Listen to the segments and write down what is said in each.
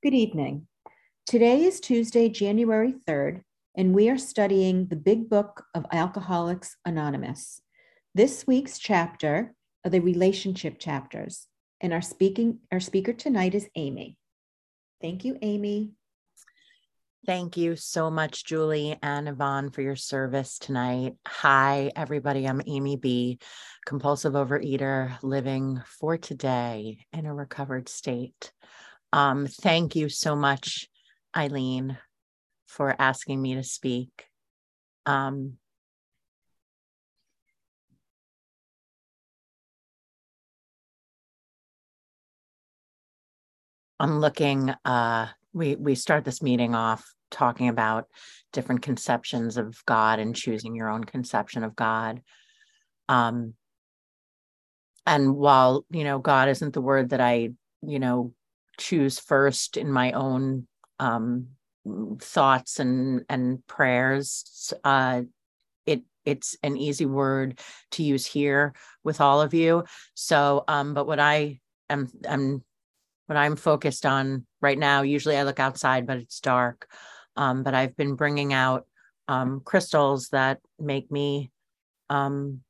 Good evening. Today is Tuesday, January 3rd, and we are studying the Big Book of Alcoholics Anonymous. This week's chapter are the relationship chapters, and our speaking our speaker tonight is Amy. Thank you, Amy. Thank you so much, Julie and Yvonne, for your service tonight. Hi, everybody. I'm Amy B., compulsive overeater, living for today in a recovered state. Um, thank you so much, Eileen, for asking me to speak. Um, I'm looking, uh, we, we start this meeting off talking about different conceptions of God and choosing your own conception of God. Um, and while, you know, God isn't the word that I, you know, choose first in my own um, thoughts and and prayers. Uh, it it's an easy word to use here with all of you. So, um, but what I am am what I'm focused on right now. Usually, I look outside, but it's dark. Um, but I've been bringing out um, crystals that make me um,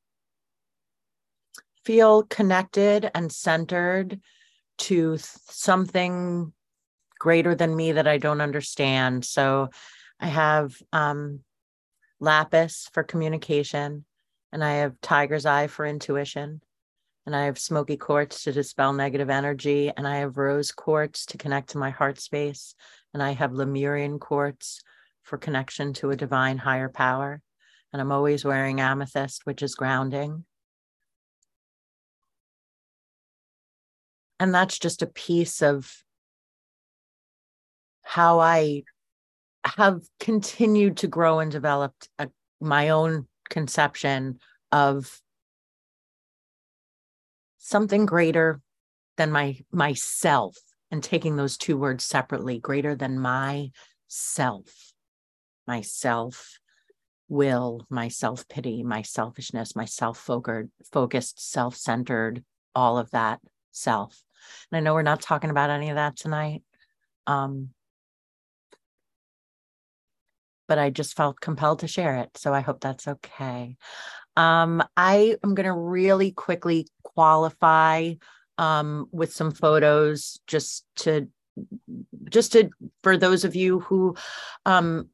feel connected and centered to something greater than me that I don't understand. So I have um, lapis for communication, and I have tiger's eye for intuition, and I have smoky quartz to dispel negative energy, and I have rose quartz to connect to my heart space, and I have Lemurian quartz for connection to a divine higher power. And I'm always wearing amethyst, which is grounding. And that's just a piece of how I have continued to grow and develop a, uh, my own conception of something greater than my myself and taking those two words separately greater than my self myself will my self pity my selfishness my self focused self centered all of that self and I know we're not talking about any of that tonight. Um, but I just felt compelled to share it. So I hope that's okay. Um, I am going to really quickly qualify um, with some photos just to just to for those of you who um,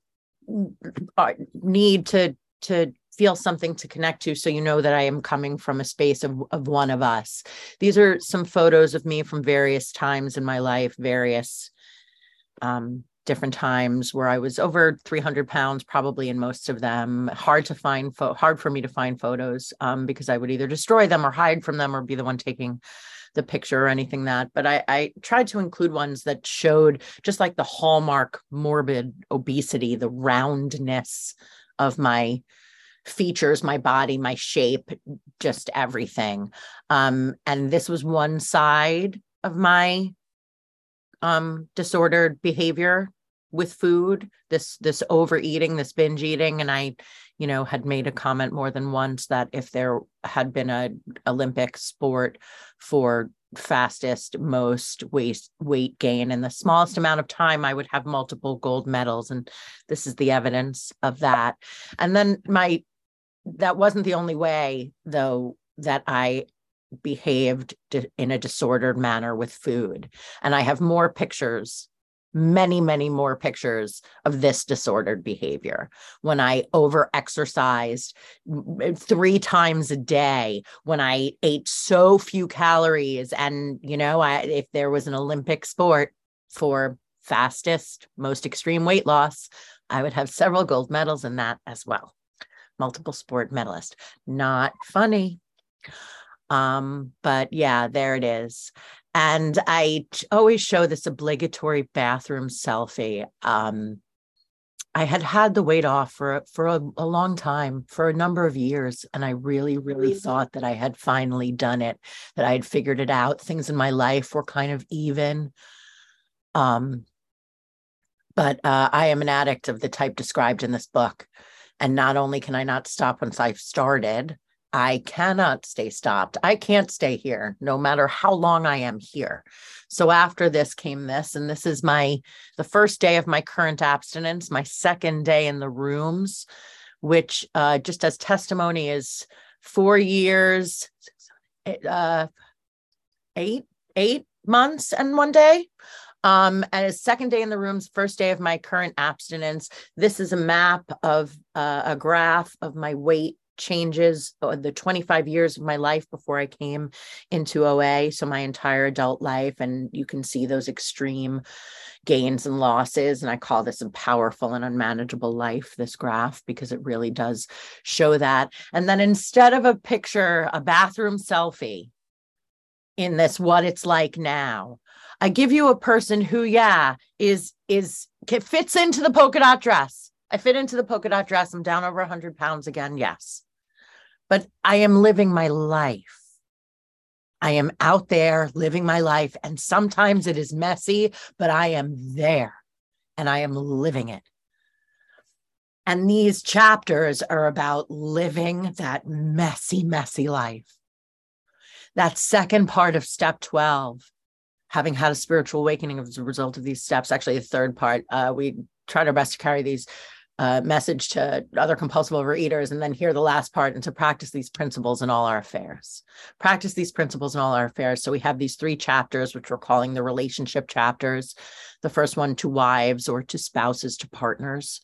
are, need to to feel something to connect to so you know that I am coming from a space of, of one of us. These are some photos of me from various times in my life, various um, different times where I was over 300 pounds, probably in most of them. Hard to find, fo- hard for me to find photos um, because I would either destroy them or hide from them or be the one taking the picture or anything that. But I, I tried to include ones that showed just like the hallmark morbid obesity, the roundness of my features my body my shape just everything. Um and this was one side of my um disordered behavior with food this this overeating this binge eating. And i you know had made a comment more than once that if there had been a olympic sport for fastest most weight weight gain in the smallest amount of time i would have multiple gold medals. And this is the evidence of that. And then my that wasn't the only way though that i behaved in a disordered manner with food. And i have more pictures many many more pictures of this disordered behavior. When i over exercised three times a day when i ate so few calories and you know I, if there was an olympic sport for fastest most extreme weight loss i would have several gold medals in that as well multiple sport medalist. Not funny. Um, but yeah, there it is. And I always show this obligatory bathroom selfie. Um, I had had the weight off for for a, a, long time, for a number of years, and I really, really mm-hmm. thought that I had finally done it, that I had figured it out. Things in my life were kind of even. Um, but uh, I am an addict of the type described in this book. And not only can I not stop once I've started, I cannot stay stopped. I can't stay here no matter how long I am here. So after this came this, and this is my the first day of my current abstinence, my second day in the rooms, which uh, just as testimony is four years, uh, eight, eight months and one day. Um, and second day in the rooms, first day of my current abstinence. This is a map of uh, a graph of my weight changes uh, the 25 years of my life before I came into OA. So my entire adult life. And you can see those extreme gains and losses. And I call this a powerful and unmanageable life, this graph, because it really does show that. And then instead of a picture, a bathroom selfie in this, what it's like now, I give you a person who, yeah, is, is, fits into the polka dot dress. I fit into the polka dot dress. I'm down over 100 pounds again. Yes. But I am living my life. I am out there living my life. And sometimes it is messy, but I am there and I am living it. And these chapters are about living that messy, messy life. That second part of step 12, having had a spiritual awakening as a result of these steps, actually, the third part, uh, we tried our best to carry these uh, message to other compulsive overeaters and then hear the last part and to practice these principles in all our affairs. Practice these principles in all our affairs. So we have these three chapters which we're calling the relationship chapters. The first one to wives or to spouses to partners.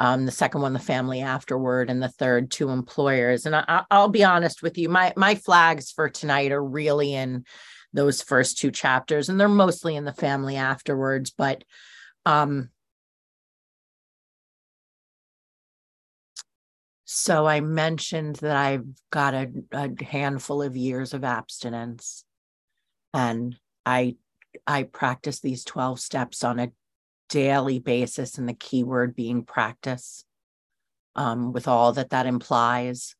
Um, the second one the family afterward. And the third to employers. And I, i'll be honest with you my my flags for tonight are really in those first two chapters and they're mostly in the family afterwards but um So I mentioned that I've got a, a handful of years of abstinence and I I practice these 12 steps on a daily basis and the key word being practice um, with all that that implies.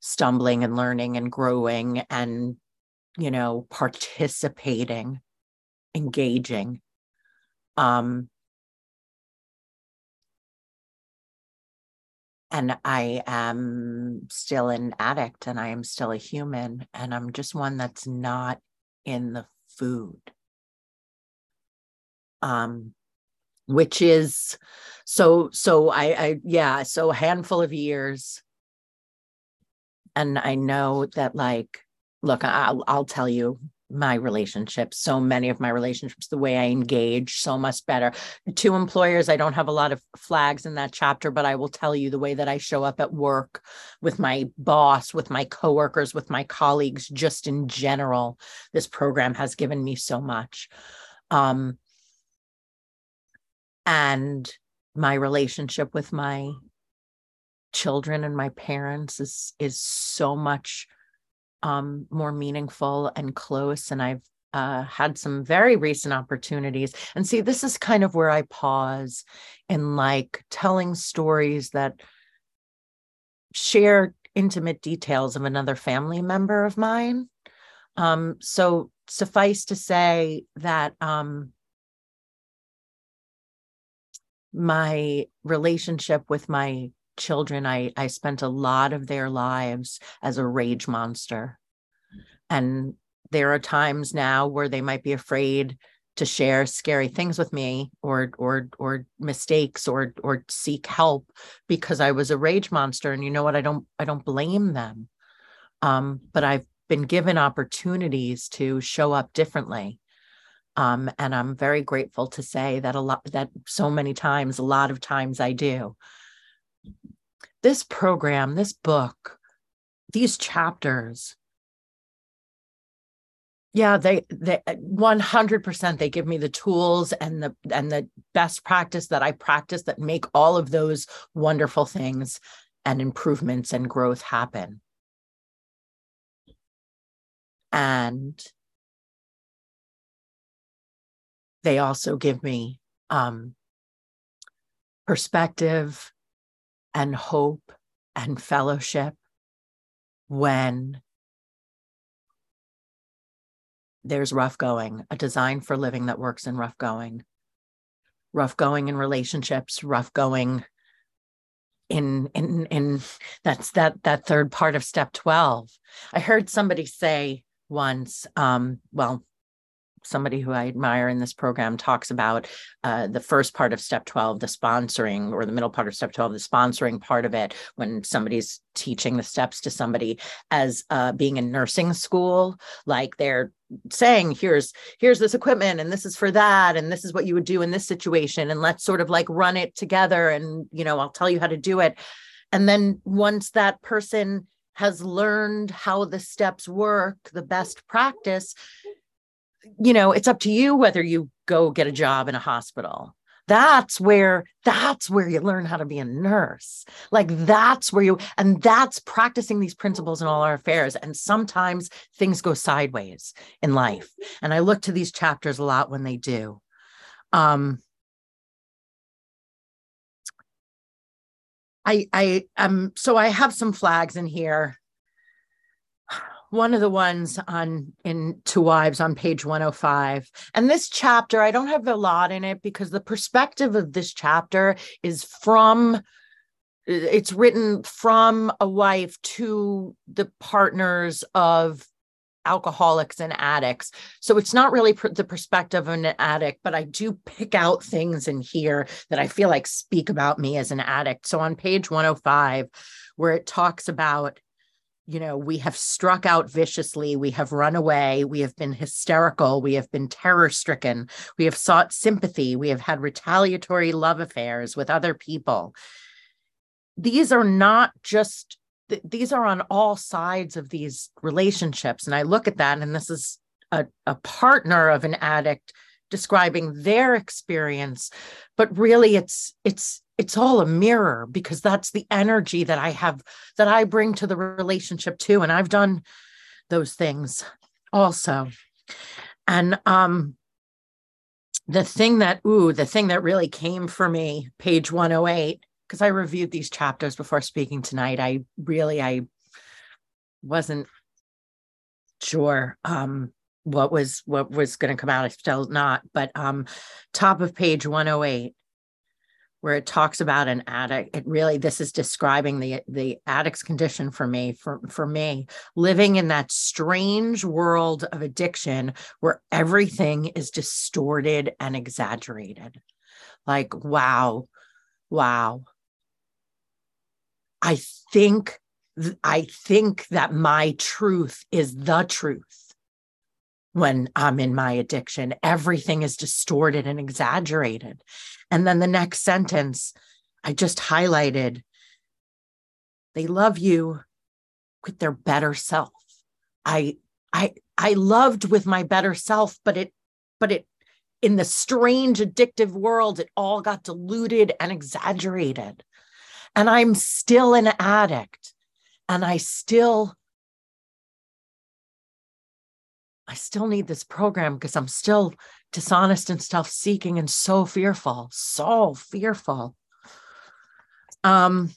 Stumbling and learning and growing and you know participating engaging um and I am still an addict and I am still a human and I'm just one that's not in the food. Um, which is so so I, I yeah so a handful of years and i know that like look i'll i'll tell you my relationships, so many of my relationships, the way I engage so much better. To employers, I don't have a lot of flags in that chapter, but I will tell you the way that I show up at work with my boss, with my coworkers, with my colleagues, just in general. This program has given me so much. Um, and my relationship with my children and my parents is is so much um, more meaningful and close. And I've uh, had some very recent opportunities. And see, this is kind of where I pause in like telling stories that share intimate details of another family member of mine. Um, so suffice to say that um, my relationship with my children i i spent a lot of their lives as a rage monster. And there are times now where they might be afraid to share scary things with me or or or mistakes or or seek help because I was a rage monster. And you know what? I don't I don't blame them. Um but I've been given opportunities to show up differently. Um and I'm very grateful to say that a lot that so many times a lot of times I do this program, this book, these chapters, yeah, they they 100% they give me the tools and the and the best practice that I practice that make all of those wonderful things and improvements and growth happen. And they also give me um, perspective and hope and fellowship when there's rough going, a design for living that works in rough going, rough going in relationships, rough going in in in that's that that third part of step 12 i heard somebody say once um well somebody who I admire in this program talks about uh, the first part of step 12, the sponsoring, or the middle part of step 12, the sponsoring part of it, when somebody's teaching the steps to somebody as uh, being in nursing school, like they're saying here's here's this equipment and this is for that and this is what you would do in this situation and let's sort of like run it together and you know i'll tell you how to do it. And then once that person has learned how the steps work the best practice you know, it's up to you whether you go get a job in a hospital. That's where that's where you learn how to be a nurse. Like that's where you and that's practicing these principles in all our affairs. And sometimes things go sideways in life. And I look to these chapters a lot when they do. Um I I um so I have some flags in here one of the ones on in To Wives on page 105. And this chapter, I don't have a lot in it because the perspective of this chapter is from it's written from a wife to the partners of alcoholics and addicts. So it's not really pr- the perspective of an addict, but I do pick out things in here that I feel like speak about me as an addict. So on page 105, where it talks about you know, we have struck out viciously, we have run away, we have been hysterical, we have been terror stricken, we have sought sympathy, we have had retaliatory love affairs with other people. These are not just, these are on all sides of these relationships. And I look at that, and this is a, a partner of an addict describing their experience but really it's it's it's all a mirror because that's the energy that I have that I bring to the relationship too. And I've done those things also. And um the thing that ooh, the thing that really came for me, page 108, because I reviewed these chapters before speaking tonight. I really I wasn't sure um what was what was going to come out. I still not, but um top of page 108 where it talks about an addict it really this is describing the the addict's condition for me for for me living in that strange world of addiction where everything is distorted and exaggerated. Like wow wow. I think i think that my truth is the truth when I'm in my addiction. Everything is distorted and exaggerated. And then the next sentence, I just highlighted they love you with their better self. I I I loved with my better self, but it but it in the strange addictive world, it all got diluted and exaggerated. And I'm still an addict and I still I still need this program because I'm still dishonest and self seeking and so fearful, so fearful. Um,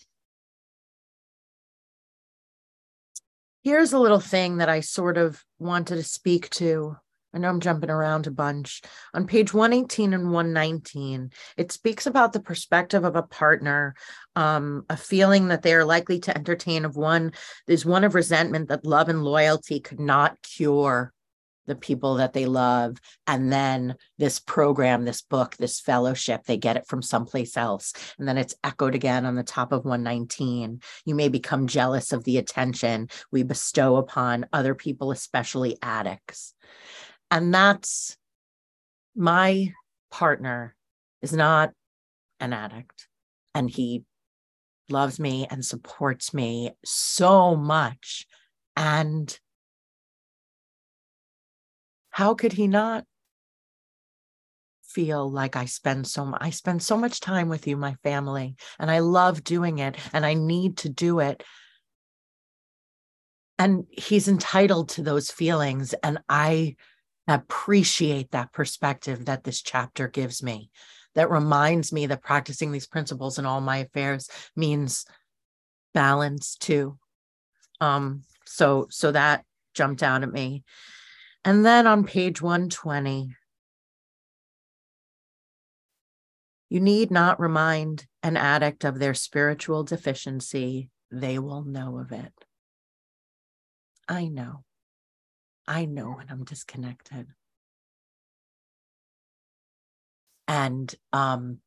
here's a little thing that I sort of wanted to speak to. I know I'm jumping around a bunch. On page 118 and 119, it speaks about the perspective of a partner, um, a feeling that they are likely to entertain of one, there's one of resentment that love and loyalty could not cure the people that they love and then this program this book this fellowship they get it from someplace else and then it's echoed again on the top of 119 you may become jealous of the attention we bestow upon other people especially addicts. And that's my partner is not an addict and he loves me and supports me so much and how could he not feel like I spend so much I spend so much time with you, my family, and I love doing it and I need to do it. And he's entitled to those feelings. And I appreciate that perspective that this chapter gives me that reminds me that practicing these principles in all my affairs means balance too. Um, so so that jumped out at me. And then on page 120, You need not remind an addict of their spiritual deficiency, they will know of it. I know. I know when I'm disconnected. And um,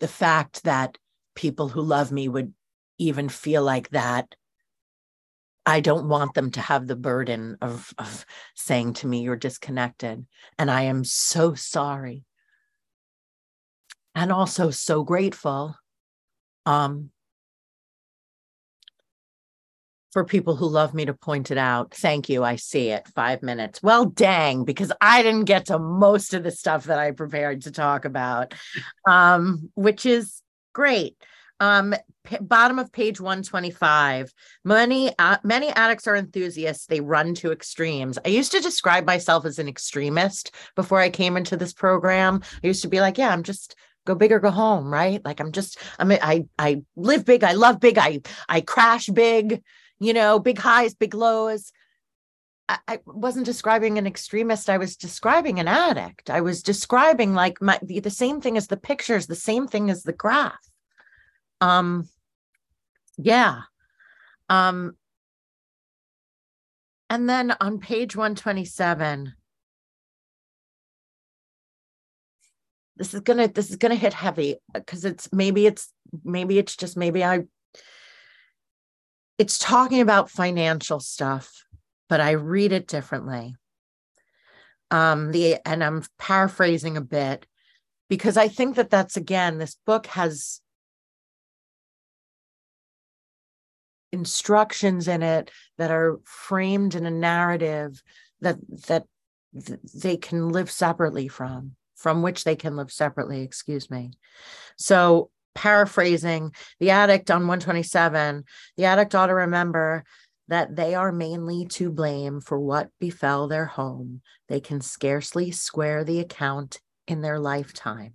the fact that people who love me would even feel like that I don't want them to have the burden of, of saying to me, You're disconnected. And I am so sorry. And also so grateful um, for people who love me to point it out. Thank you. I see it. Five minutes. Well, dang, because I didn't get to most of the stuff that I prepared to talk about, um, which is great. Um, p- bottom of page 125. Many uh, many addicts are enthusiasts. They run to extremes. I used to describe myself as an extremist before I came into this program. I used to be like, yeah, I'm just go big or go home, right? Like I'm just I'm I I live big, I love big, I I crash big, you know, big highs, big lows. I, wasn't describing an extremist. I was describing an addict. I was describing like my the same thing as the pictures, the same thing as the graph. Um, yeah. Um, and then on page 127, this is gonna this is gonna hit heavy because it's maybe it's maybe it's just maybe I it's talking about financial stuff, but I read it differently. Um, the and I'm paraphrasing a bit because I think that that's again, this book has instructions in it that are framed in a narrative that that they can live separately from from which they can live separately excuse me. So paraphrasing the addict on 127 the addict ought to remember that they are mainly to blame for what befell their home. They can scarcely square the account in their lifetime.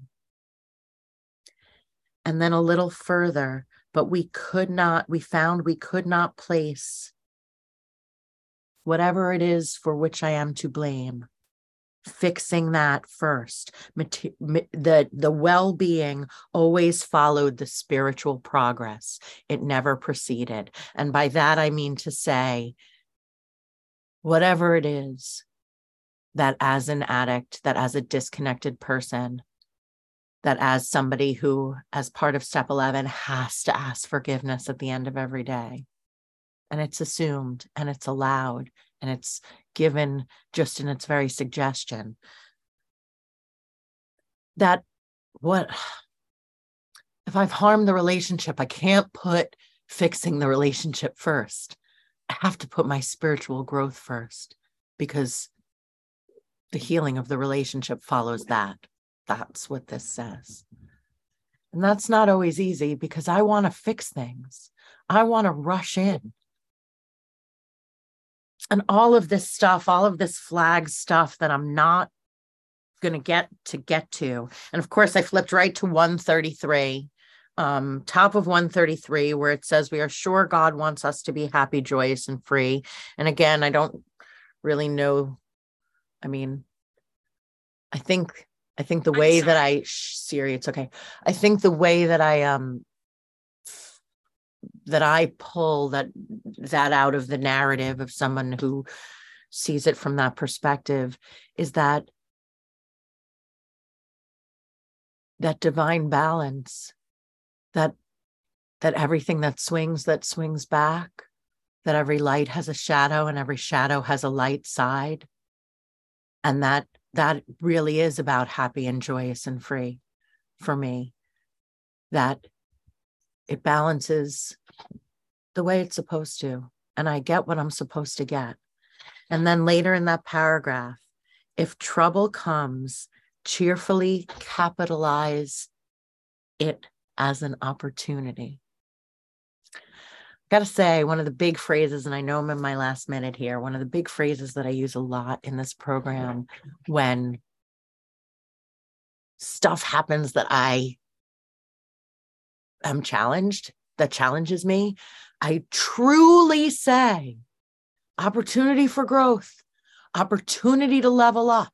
And then a little further but we could not, we found we could not place whatever it is for which I am to blame, fixing that first. The, the well being always followed the spiritual progress, it never preceded. And by that, I mean to say, whatever it is that as an addict, that as a disconnected person, that as somebody who, as part of step 11, has to ask forgiveness at the end of every day. And it's assumed and it's allowed and it's given just in its very suggestion. That what if I've harmed the relationship, I can't put fixing the relationship first. I have to put my spiritual growth first because the healing of the relationship follows that. That's what this says. And that's not always easy because I want to fix things. I want to rush in. And all of this stuff, all of this flag stuff that I'm not going to get to get to. And of course, I flipped right to 133, um, top of 133, where it says, We are sure God wants us to be happy, joyous, and free. And again, I don't really know. I mean, I think I think the way that I Siri, it's okay. I think the way that I um that I pull that that out of the narrative of someone who sees it from that perspective is that that divine balance that that everything that swings that swings back that every light has a shadow and every shadow has a light side and that that really is about happy and joyous and free for me that it balances the way it's supposed to and i get what i'm supposed to get. And then later in that paragraph if trouble comes cheerfully capitalize it as an opportunity got to say, one of the big phrases, and I know I'm in my last minute here, one of the big phrases that I use a lot in this program when stuff happens that I am challenged, that challenges me, I truly say opportunity for growth, opportunity to level up.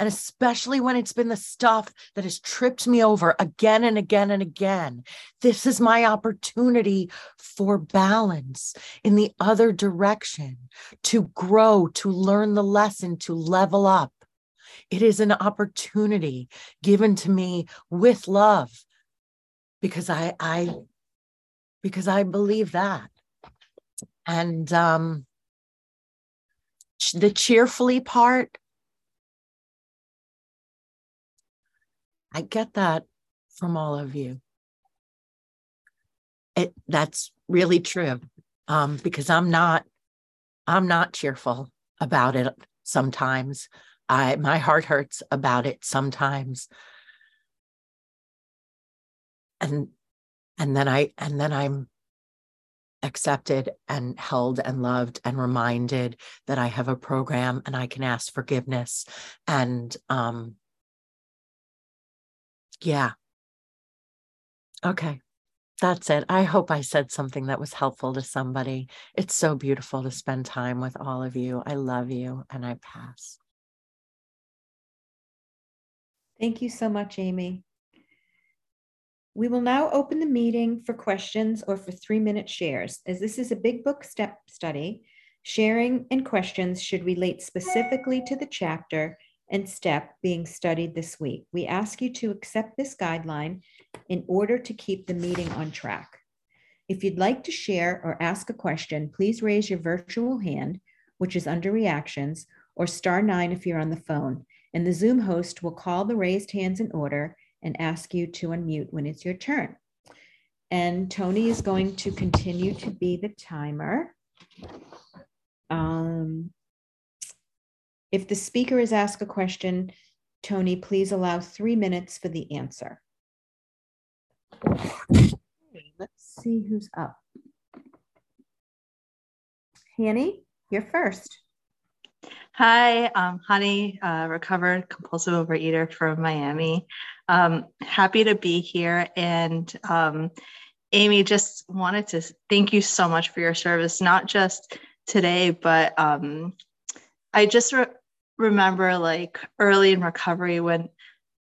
And especially when it's been the stuff that has tripped me over again and again and again. This is my opportunity for balance in the other direction, to grow, to learn the lesson, to level up. It is an opportunity given to me with love because I, I, because I believe that. And um, the cheerfully part, I get that from all of you. It that's really true. Um, because I'm not I'm not cheerful about it sometimes. I my heart hurts about it sometimes. And and then I and then I'm accepted and held and loved and reminded that I have a program and I can ask forgiveness. And um, yeah. Okay. That's it. I hope I said something that was helpful to somebody. It's so beautiful to spend time with all of you. I love you and I pass. Thank you so much, Amy. We will now open the meeting for questions or for three-minute shares. As this is a big book step study, sharing and questions should relate specifically to the chapter and step being studied this week. We ask you to accept this guideline in order to keep the meeting on track. If you'd like to share or ask a question, please raise your virtual hand, which is under reactions, or star nine if you're on the phone, and the Zoom host will call the raised hands in order and ask you to unmute when it's your turn. And Tony is going to continue to be the timer. Um, if the speaker is asked a question, Tony, please allow three minutes for the answer. Let's see who's up. Hanny, you're first. Hi, um, Honey, uh, recovered compulsive overeater from Miami. Um, happy to be here. And um, Amy, just wanted to thank you so much for your service, not just today, but um, I just re- remember like early in recovery when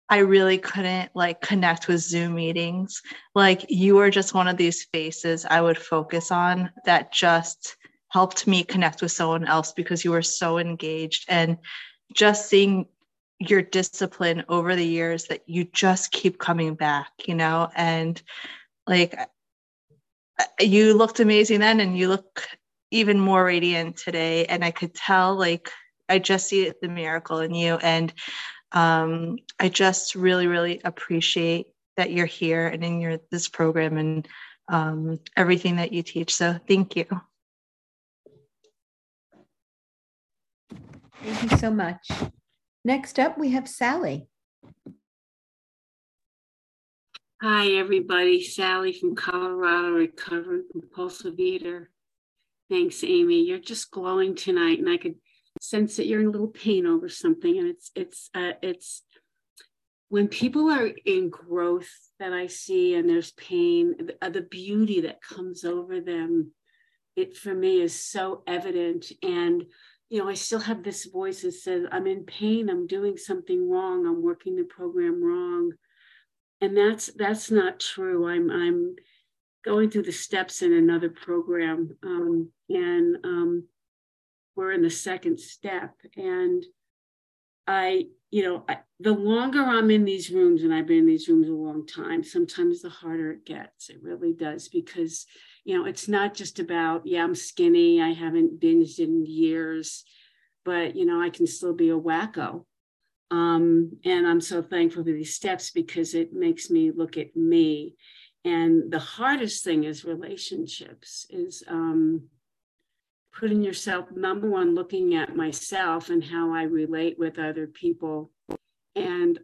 I really couldn't like connect with Zoom meetings. Like you were just one of these faces I would focus on that just helped me connect with someone else because you were so engaged and just seeing your discipline over the years that you just keep coming back, you know, and like you looked amazing then and you look even more radiant today. And I could tell, like, I just see the miracle in you. And um, I just really, really appreciate that you're here and in your this program and um, everything that you teach. So thank you. Thank you so much. Next up, we have Sally. Hi, everybody. Sally from Colorado, recovered compulsive eater. Thanks, Amy. You're just glowing tonight, and I could sense that you're in a little pain over something. And it's it's uh, it's when people are in growth that I see, and there's pain, the, uh, the beauty that comes over them. It for me is so evident, and you know, I still have this voice that says, I'm in pain, I'm doing something wrong, I'm working the program wrong. And that's that's not true. I'm I'm going through the steps in another program. Um, and um, we're in the second step. And I, you know, I, the longer I'm in these rooms, and I've been in these rooms a long time, sometimes the harder it gets. It really does because you know, it's not just about, yeah, I'm skinny, I haven't binged in years, but, you know, I can still be a wacko. Um, and I'm so thankful for these steps because it makes me look at me. And the hardest thing is relationships, is um, putting yourself, number one, looking at myself and how I relate with other people. And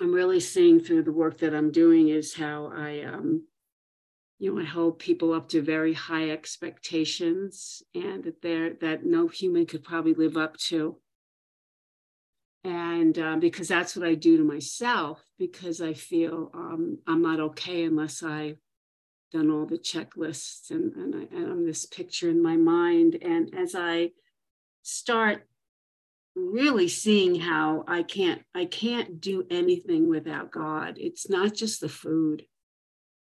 I'm really seeing through the work that I'm doing is how I um, you know, I hold people up to very high expectations and that they're that no human could probably live up to. And uh, because that's what I do to myself, because I feel um, I'm not okay unless I've done all the checklists and, and, I, and I'm this picture in my mind. And as I start really seeing how I can't I can't do anything without God. It's not just the food.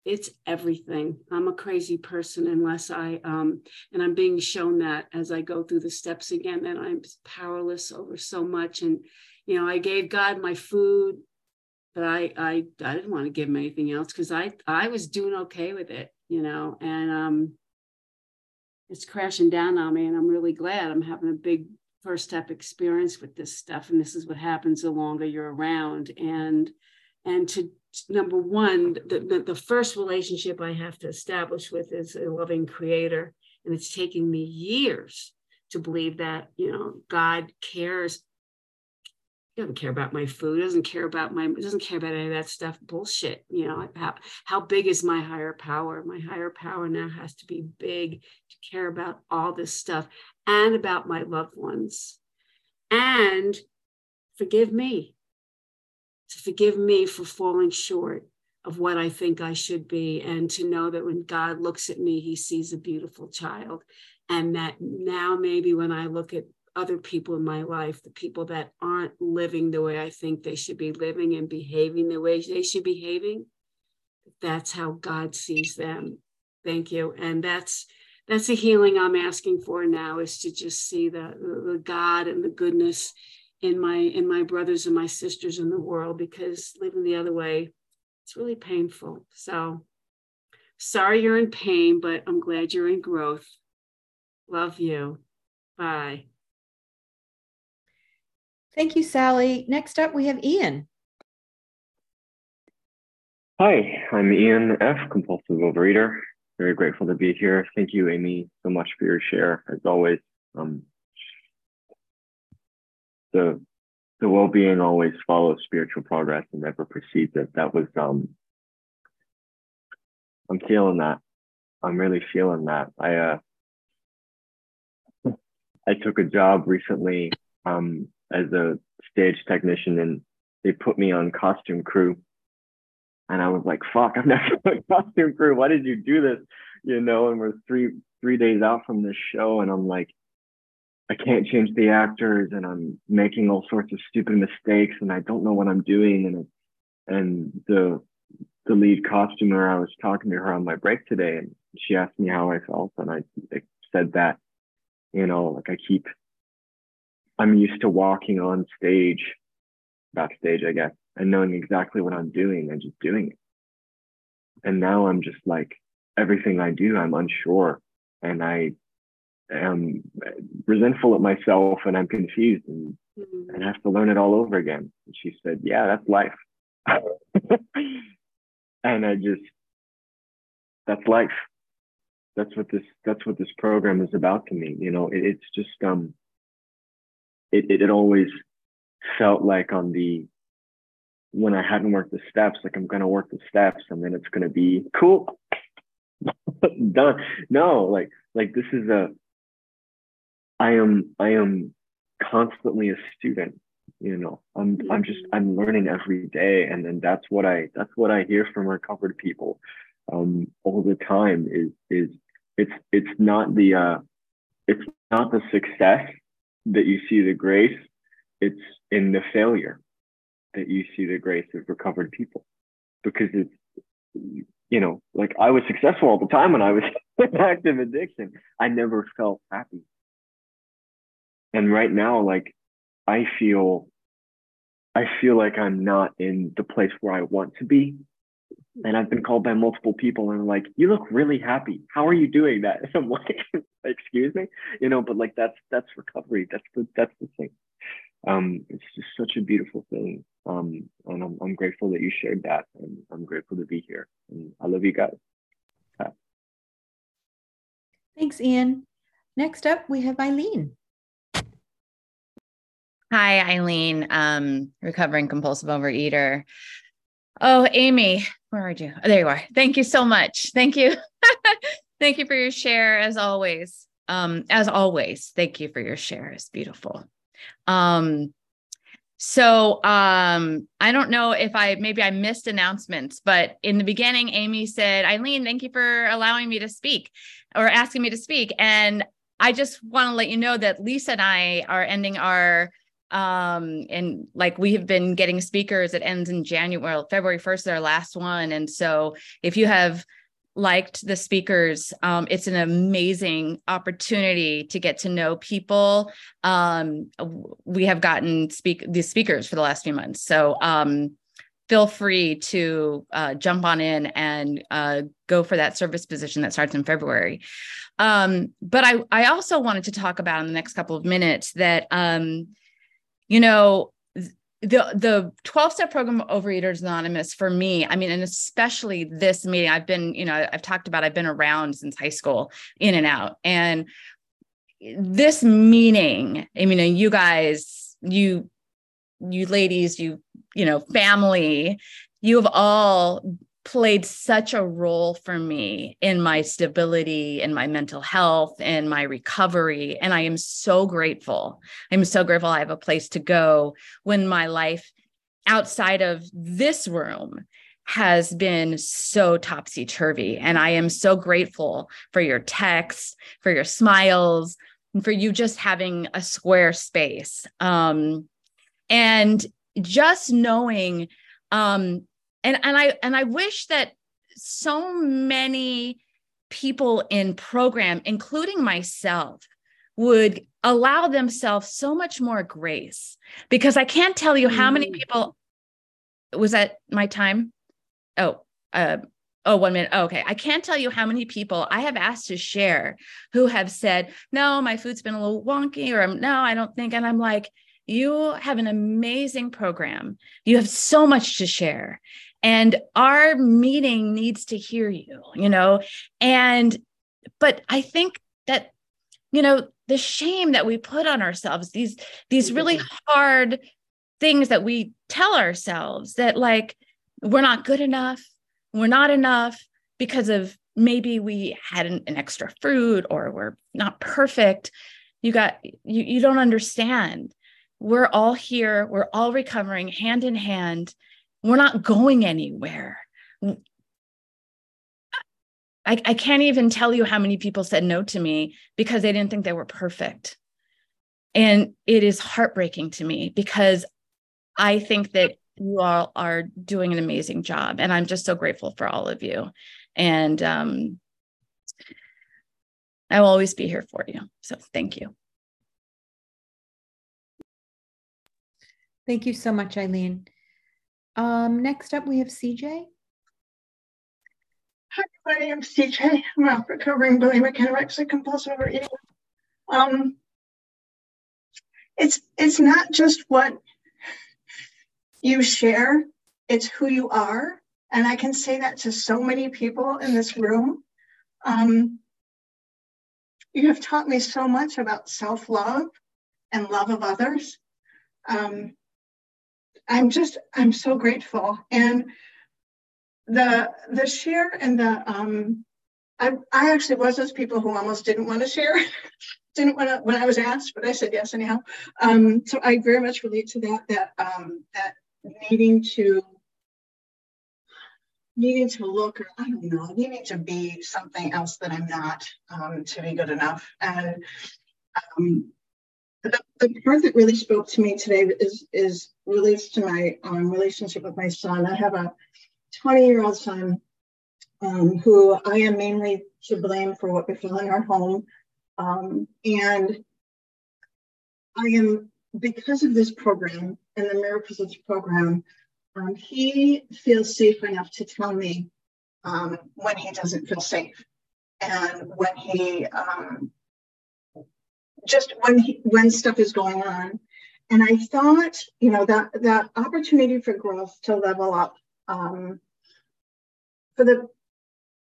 It's everything. I'm a crazy person unless I um and I'm being shown that as I go through the steps again that I'm powerless over so much and you know I gave God my food but I I I didn't want to give him anything else cuz I I was doing okay with it, you know, and um it's crashing down on me and I'm really glad I'm having a big first step experience with this stuff and this is what happens the longer you're around and and to number one the, the, the, first relationship i have to establish with is a loving creator and it's taking me years to believe that you know god cares he doesn't care about my food doesn't care about my doesn't care about any of that stuff bullshit you know how, how big is my higher power my higher power now has to be big to care about all this stuff and about my loved ones. And forgive me, to forgive me for falling short of what I think I should be, and to know that when God looks at me, he sees a beautiful child. And that now, maybe when I look at other people in my life, the people that aren't living the way I think they should be living and behaving the way they should be behaving, that's how God sees them. Thank you. And that's that's the healing I'm asking for now is to just see the, the God and the goodness in my in my brothers and my sisters in the world because living the other way it's really painful so sorry you're in pain but i'm glad you're in growth love you bye thank you sally next up we have ian hi i'm ian f compulsive overeater very grateful to be here. Thank you, Amy, so much for your share, as always. Um, the the well-being always follows spiritual progress and never precedes it. That was um I'm feeling that. I'm really feeling that. I uh I took a job recently um as a stage technician and they put me on costume crew and I was like, fuck, I'm never done costume crew. Why did you do this? You know, and we're three three days out from this show, and I'm like, I can't change the actors, and I'm making all sorts of stupid mistakes, and I don't know what I'm doing. And and the the lead costumer, I was talking to her on my break today, and she asked me how I felt, and I, I said that, you know, like I keep, I'm used to walking on stage, backstage, I guess, and knowing exactly what I'm doing and just doing it. And now I'm just like, everything I do, I'm unsure and I am resentful at myself and I'm confused and, mm-hmm. and I have to learn it all over again. And she said, Yeah, that's life. and I just, that's life. That's what this, that's what this program is about to me. You know, it, it's just, um, it, it, it always felt like on the when I hadn't worked the steps, like I'm gonna work the steps and then it's gonna be cool. Done. No, like like this is a I am I am constantly a student, you know. I'm I'm just I'm learning every day and then that's what I that's what I hear from recovered people um all the time is is it's it's not the uh it's not the success that you see the grace, it's in the failure that you see the grace of recovered people. Because it's you know like i was successful all the time when i was in active addiction. I never felt happy. And right now like i feel i feel like i'm not in the place where i want to be and i've been called by multiple people and like you look really happy how are you doing that and i'm like excuse me you know but like that's that's recovery that's the that's the thing um, it's just such a beautiful thing. Um, and I'm, I'm grateful that you shared that. And I'm grateful to be here. And I love you guys. Bye. Thanks, Ian. Next up, we have Eileen. Hi, Eileen, um, recovering compulsive overeater. Oh, Amy, where are you? Oh, there you are. Thank you so much. Thank you. thank you for your share as always. Um, as always, thank you for your share. It's beautiful. Um, so um, I don't know if I maybe I missed announcements, but in the beginning, Amy said, Eileen, thank you for allowing me to speak or asking me to speak. And I just want to let you know that Lisa and I are ending our um and like we have been getting speakers it ends in january february 1st their last one and so if you have liked the speakers um, it's an amazing opportunity to get to know people um, we have gotten speak these speakers for the last few months so um, feel free to uh, jump on in and uh, go for that service position that starts in February. Um, but I, I also wanted to talk about in the next couple of minutes that, um, you know, the the 12 step program overeaters anonymous for me i mean and especially this meeting i've been you know i've talked about i've been around since high school in and out. And this meeting i mean you guys you you ladies you you know, family, you have all played such a role for me in my stability in my mental health and my recovery and i am so grateful. I'm so grateful i have a place to go when my life outside of this room has been so topsy turvy and i am so grateful for your texts for your smiles and for you just having a square space. Um, and just knowing um and and i and i wish that so many people in program including myself would allow themselves so much more grace because i can't tell you how many mm. people was that my time oh uh Oh, one minute. Oh, okay. I can't tell you how many people I have asked to share who have said, no, my food's been a little wonky, or no, I don't think. And I'm like, you have an amazing program. You have so much to share. And our meeting needs to hear you, you know? And, but I think that, you know, the shame that we put on ourselves, these, these really mm-hmm. hard things that we tell ourselves that like, we're not good enough, we're not enough because of maybe we had an, an extra fruit or we're not perfect you got you you don't understand we're all here, we're all recovering hand in hand. We're not going anywhere. I, I can't even tell you how many people said no to me because they didn't think they were perfect. And it is heartbreaking to me because I think that you all are doing an amazing job. And I'm just so grateful for all of you. And um, I will always be here for you. So thank you. Thank you so much, Eileen. Um, next up, we have CJ. Hi, everybody. I'm CJ. I'm a recovering bulimic anorexic compulsive overeating. Um, it's it's not just what you share; it's who you are, and I can say that to so many people in this room. Um, you have taught me so much about self love and love of others. Um, I'm just I'm so grateful. And the the share and the um I I actually was those people who almost didn't want to share. didn't want to when I was asked, but I said yes anyhow. Um, so I very much relate to that that um that needing to needing to look or I don't know, needing to be something else that I'm not um, to be good enough. And um, the, the part that really spoke to me today is is relates to my um, relationship with my son. I have a 20 year old son um, who I am mainly to blame for what befell in our home, um, and I am because of this program and the miracles of this program. Um, he feels safe enough to tell me um, when he doesn't feel safe and when he um, just when he, when stuff is going on. And I thought, you know, that that opportunity for growth to level up. Um, for the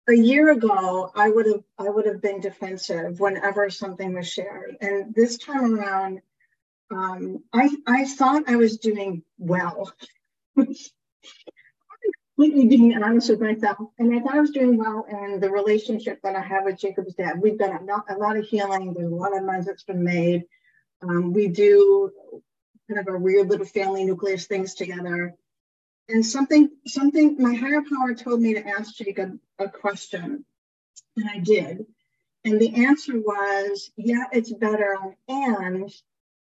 a year ago, I would have I would have been defensive whenever something was shared, and this time around, um, I I thought I was doing well. completely being honest with myself. And I thought I was doing well in the relationship that I have with Jacob's dad. We've done a lot, of healing. There's a lot of amends that's been made. Um, we do kind of a weird little family nucleus things together. And something, something, my higher power told me to ask Jacob a question, and I did. And the answer was, yeah, it's better. And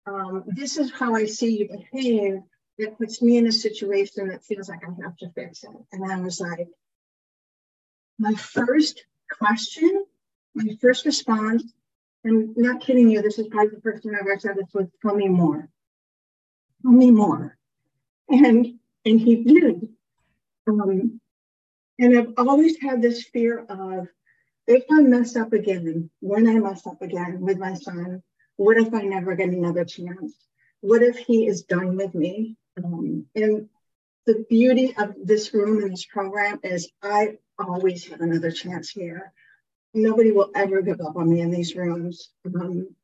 um, this is how I see you behave that puts me in a situation that feels like I have to fix it. And I was like, my first question, my first response, I'm not kidding you, this is probably the first time I've ever said this was tell me more. Tell me more. And and he did. Um, and I've always had this fear of if I mess up again, when I mess up again with my son, what if I never get another chance? What if he is done with me? Um, and the beauty of this room and this program is I always have another chance here. Nobody will ever give up on me in these rooms. Um,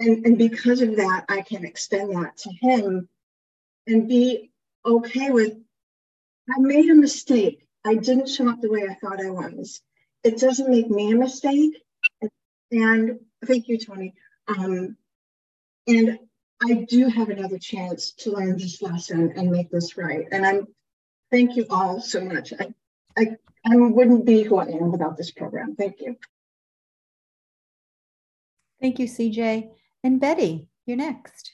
and, and because of that, I can extend that to him and be okay with I made a mistake. I didn't show up the way I thought I was. It doesn't make me a mistake. And thank you, Tony. Um, and I do have another chance to learn this lesson and make this right. And I'm thank you all so much. I, I, I wouldn't be who I am without this program. Thank you. Thank you, CJ. And Betty, you're next.